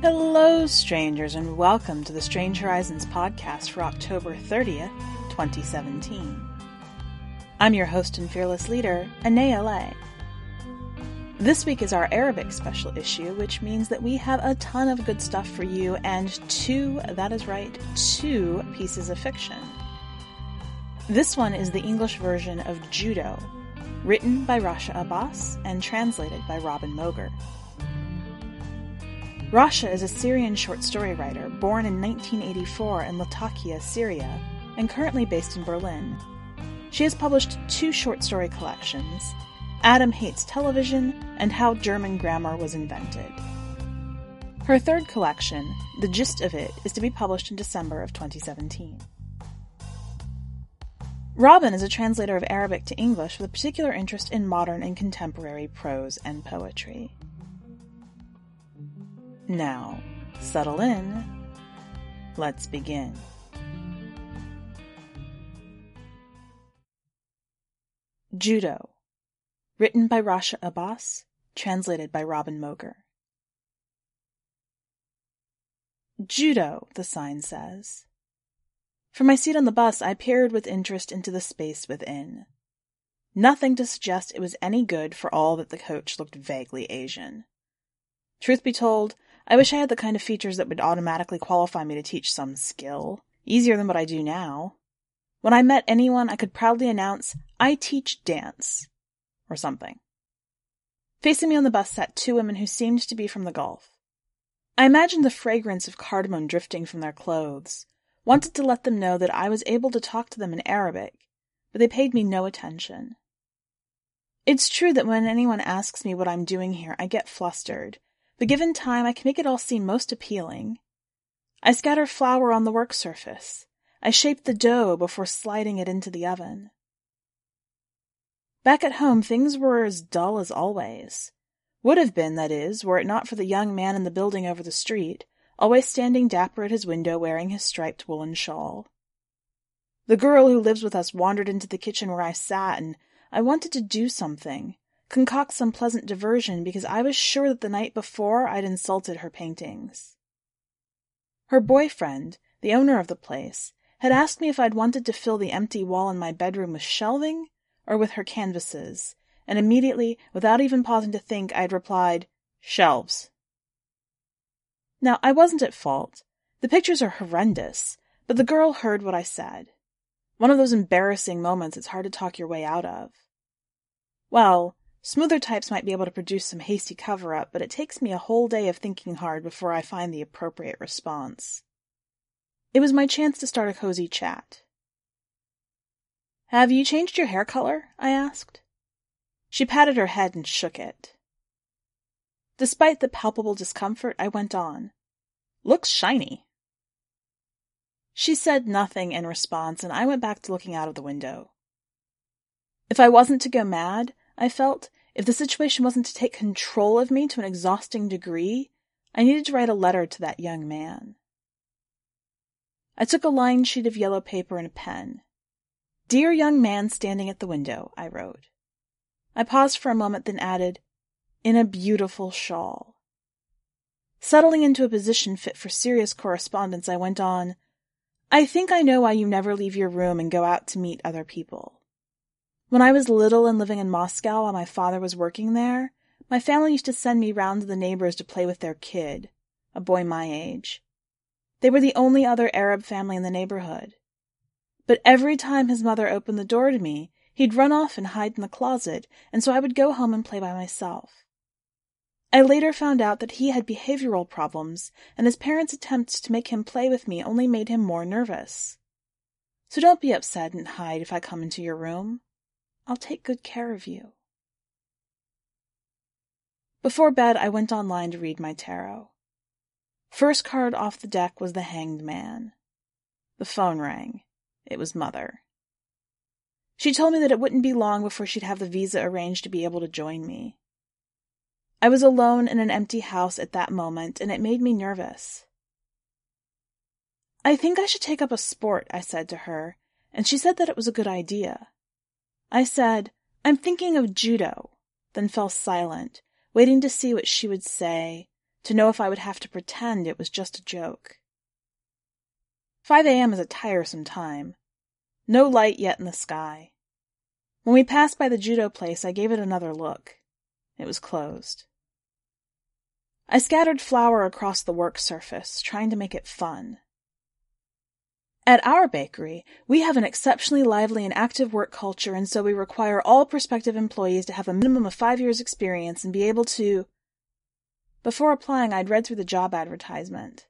Hello, strangers, and welcome to the Strange Horizons podcast for October 30th, 2017. I'm your host and fearless leader, Anaea Lay. This week is our Arabic special issue, which means that we have a ton of good stuff for you and two, that is right, two pieces of fiction. This one is the English version of Judo, written by Rasha Abbas and translated by Robin Moger. Rasha is a Syrian short story writer born in 1984 in Latakia, Syria, and currently based in Berlin. She has published two short story collections Adam Hates Television and How German Grammar Was Invented. Her third collection, The Gist of It, is to be published in December of 2017. Robin is a translator of Arabic to English with a particular interest in modern and contemporary prose and poetry. Now, settle in. Let's begin. Judo. Written by Rasha Abbas. Translated by Robin Moger. Judo, the sign says. From my seat on the bus, I peered with interest into the space within. Nothing to suggest it was any good for all that the coach looked vaguely Asian. Truth be told, I wish I had the kind of features that would automatically qualify me to teach some skill, easier than what I do now. When I met anyone, I could proudly announce, I teach dance, or something. Facing me on the bus sat two women who seemed to be from the Gulf. I imagined the fragrance of cardamom drifting from their clothes, wanted to let them know that I was able to talk to them in Arabic, but they paid me no attention. It's true that when anyone asks me what I'm doing here, I get flustered, but given time, I can make it all seem most appealing. I scatter flour on the work surface. I shape the dough before sliding it into the oven. Back at home, things were as dull as always. Would have been, that is, were it not for the young man in the building over the street, always standing dapper at his window wearing his striped woolen shawl. The girl who lives with us wandered into the kitchen where I sat, and I wanted to do something, concoct some pleasant diversion because I was sure that the night before I'd insulted her paintings. Her boyfriend, the owner of the place, had asked me if I'd wanted to fill the empty wall in my bedroom with shelving or with her canvases, and immediately, without even pausing to think, I'd replied, Shelves. Now, I wasn't at fault. The pictures are horrendous, but the girl heard what I said. One of those embarrassing moments it's hard to talk your way out of. Well, Smoother types might be able to produce some hasty cover up, but it takes me a whole day of thinking hard before I find the appropriate response. It was my chance to start a cozy chat. Have you changed your hair color? I asked. She patted her head and shook it. Despite the palpable discomfort, I went on. Looks shiny. She said nothing in response, and I went back to looking out of the window. If I wasn't to go mad, I felt, if the situation wasn't to take control of me to an exhausting degree, I needed to write a letter to that young man. I took a lined sheet of yellow paper and a pen. Dear young man standing at the window, I wrote. I paused for a moment, then added, in a beautiful shawl. Settling into a position fit for serious correspondence, I went on, I think I know why you never leave your room and go out to meet other people. When I was little and living in Moscow while my father was working there, my family used to send me round to the neighbors to play with their kid, a boy my age. They were the only other Arab family in the neighborhood. But every time his mother opened the door to me, he'd run off and hide in the closet, and so I would go home and play by myself. I later found out that he had behavioral problems, and his parents' attempts to make him play with me only made him more nervous. So don't be upset and hide if I come into your room. I'll take good care of you. Before bed, I went online to read my tarot. First card off the deck was the Hanged Man. The phone rang. It was Mother. She told me that it wouldn't be long before she'd have the visa arranged to be able to join me. I was alone in an empty house at that moment, and it made me nervous. I think I should take up a sport, I said to her, and she said that it was a good idea. I said, I'm thinking of judo, then fell silent, waiting to see what she would say, to know if I would have to pretend it was just a joke. 5 a.m. is a tiresome time. No light yet in the sky. When we passed by the judo place, I gave it another look. It was closed. I scattered flour across the work surface, trying to make it fun. At our bakery, we have an exceptionally lively and active work culture, and so we require all prospective employees to have a minimum of five years' experience and be able to. Before applying, I'd read through the job advertisement.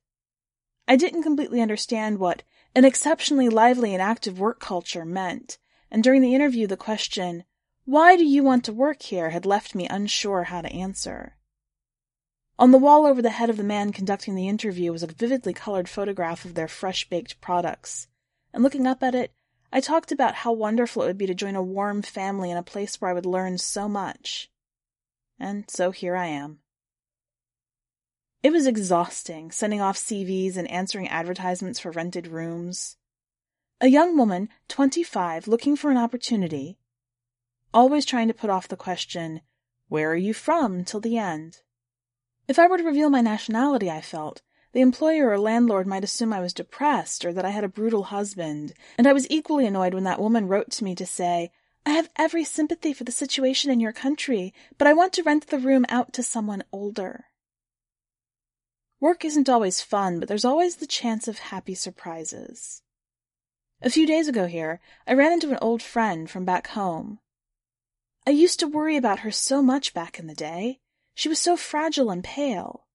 I didn't completely understand what an exceptionally lively and active work culture meant, and during the interview, the question, Why do you want to work here? had left me unsure how to answer. On the wall over the head of the man conducting the interview was a vividly colored photograph of their fresh baked products, and looking up at it, I talked about how wonderful it would be to join a warm family in a place where I would learn so much. And so here I am. It was exhausting, sending off CVs and answering advertisements for rented rooms. A young woman, 25, looking for an opportunity, always trying to put off the question, Where are you from? till the end. If I were to reveal my nationality, I felt, the employer or landlord might assume I was depressed or that I had a brutal husband, and I was equally annoyed when that woman wrote to me to say, I have every sympathy for the situation in your country, but I want to rent the room out to someone older. Work isn't always fun, but there's always the chance of happy surprises. A few days ago here, I ran into an old friend from back home. I used to worry about her so much back in the day. She was so fragile and pale.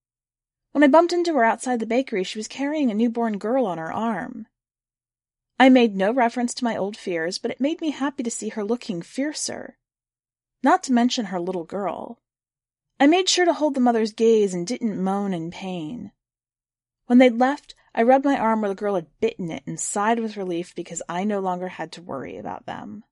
When I bumped into her outside the bakery, she was carrying a newborn girl on her arm. I made no reference to my old fears, but it made me happy to see her looking fiercer. Not to mention her little girl. I made sure to hold the mother's gaze and didn't moan in pain. When they'd left, I rubbed my arm where the girl had bitten it and sighed with relief because I no longer had to worry about them.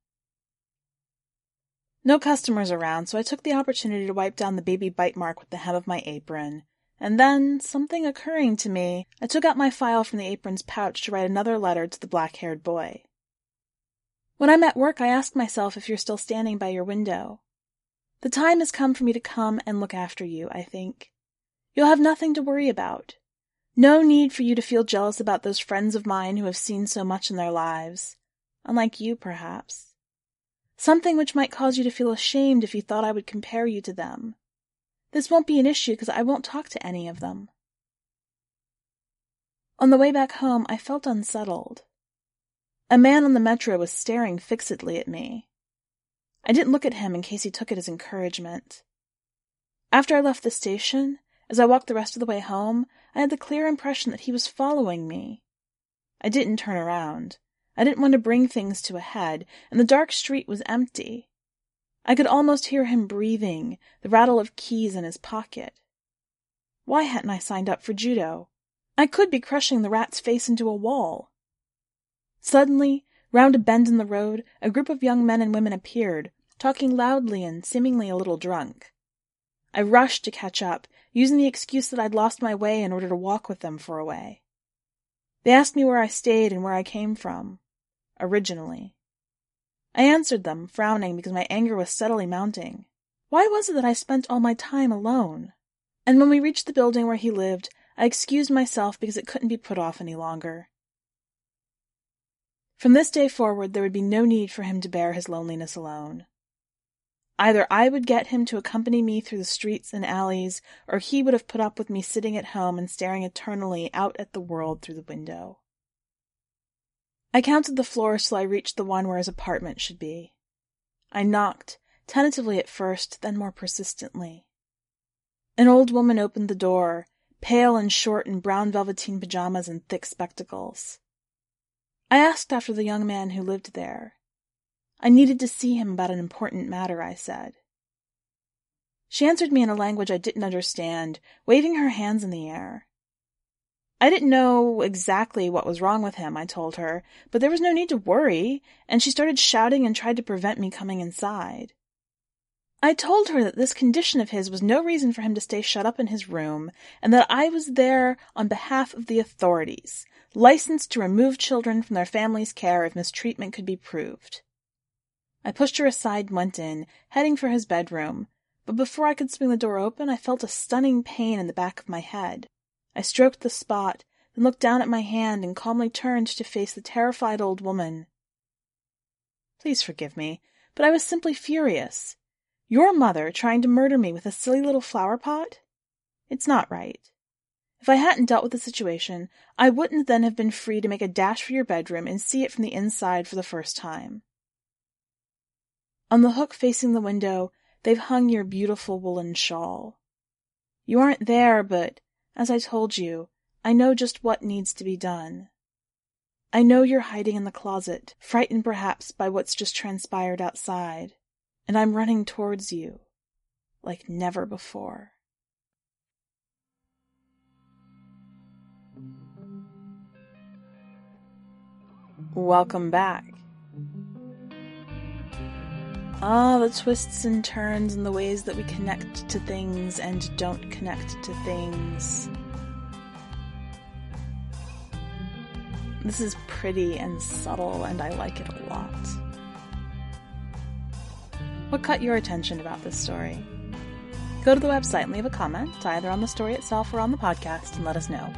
No customers around, so I took the opportunity to wipe down the baby bite mark with the hem of my apron. And then, something occurring to me, I took out my file from the apron's pouch to write another letter to the black haired boy. When I'm at work, I ask myself if you're still standing by your window. The time has come for me to come and look after you, I think. You'll have nothing to worry about. No need for you to feel jealous about those friends of mine who have seen so much in their lives. Unlike you, perhaps. Something which might cause you to feel ashamed if you thought I would compare you to them. This won't be an issue because I won't talk to any of them. On the way back home, I felt unsettled. A man on the metro was staring fixedly at me. I didn't look at him in case he took it as encouragement. After I left the station, as I walked the rest of the way home, I had the clear impression that he was following me. I didn't turn around. I didn't want to bring things to a head, and the dark street was empty. I could almost hear him breathing, the rattle of keys in his pocket. Why hadn't I signed up for judo? I could be crushing the rat's face into a wall. Suddenly, round a bend in the road, a group of young men and women appeared, talking loudly and seemingly a little drunk. I rushed to catch up, using the excuse that I'd lost my way in order to walk with them for a way. They asked me where I stayed and where I came from originally. I answered them, frowning because my anger was steadily mounting. Why was it that I spent all my time alone? And when we reached the building where he lived, I excused myself because it couldn't be put off any longer. From this day forward, there would be no need for him to bear his loneliness alone. Either I would get him to accompany me through the streets and alleys, or he would have put up with me sitting at home and staring eternally out at the world through the window. I counted the floors till I reached the one where his apartment should be. I knocked, tentatively at first, then more persistently. An old woman opened the door, pale and short in brown velveteen pajamas and thick spectacles. I asked after the young man who lived there. I needed to see him about an important matter, I said. She answered me in a language I didn't understand, waving her hands in the air. I didn't know exactly what was wrong with him, I told her, but there was no need to worry, and she started shouting and tried to prevent me coming inside. I told her that this condition of his was no reason for him to stay shut up in his room, and that I was there on behalf of the authorities, licensed to remove children from their families' care if mistreatment could be proved. I pushed her aside and went in, heading for his bedroom, but before I could swing the door open, I felt a stunning pain in the back of my head. I stroked the spot, then looked down at my hand and calmly turned to face the terrified old woman. Please forgive me, but I was simply furious. Your mother trying to murder me with a silly little flower pot? It's not right. If I hadn't dealt with the situation, I wouldn't then have been free to make a dash for your bedroom and see it from the inside for the first time. On the hook facing the window, they've hung your beautiful woolen shawl. You aren't there, but, as I told you, I know just what needs to be done. I know you're hiding in the closet, frightened perhaps by what's just transpired outside, and I'm running towards you like never before. Welcome back. Ah, the twists and turns and the ways that we connect to things and don't connect to things. This is pretty and subtle, and I like it a lot. What caught your attention about this story? Go to the website and leave a comment, either on the story itself or on the podcast, and let us know.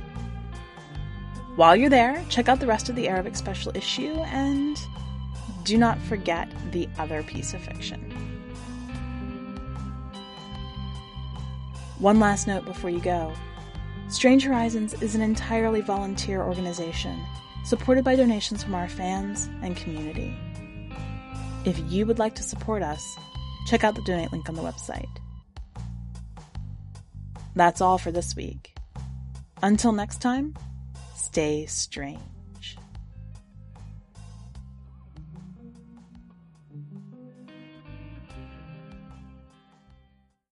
While you're there, check out the rest of the Arabic special issue and do not forget the other piece of fiction. One last note before you go Strange Horizons is an entirely volunteer organization supported by donations from our fans and community. If you would like to support us, check out the donate link on the website. That's all for this week. Until next time, stay strange.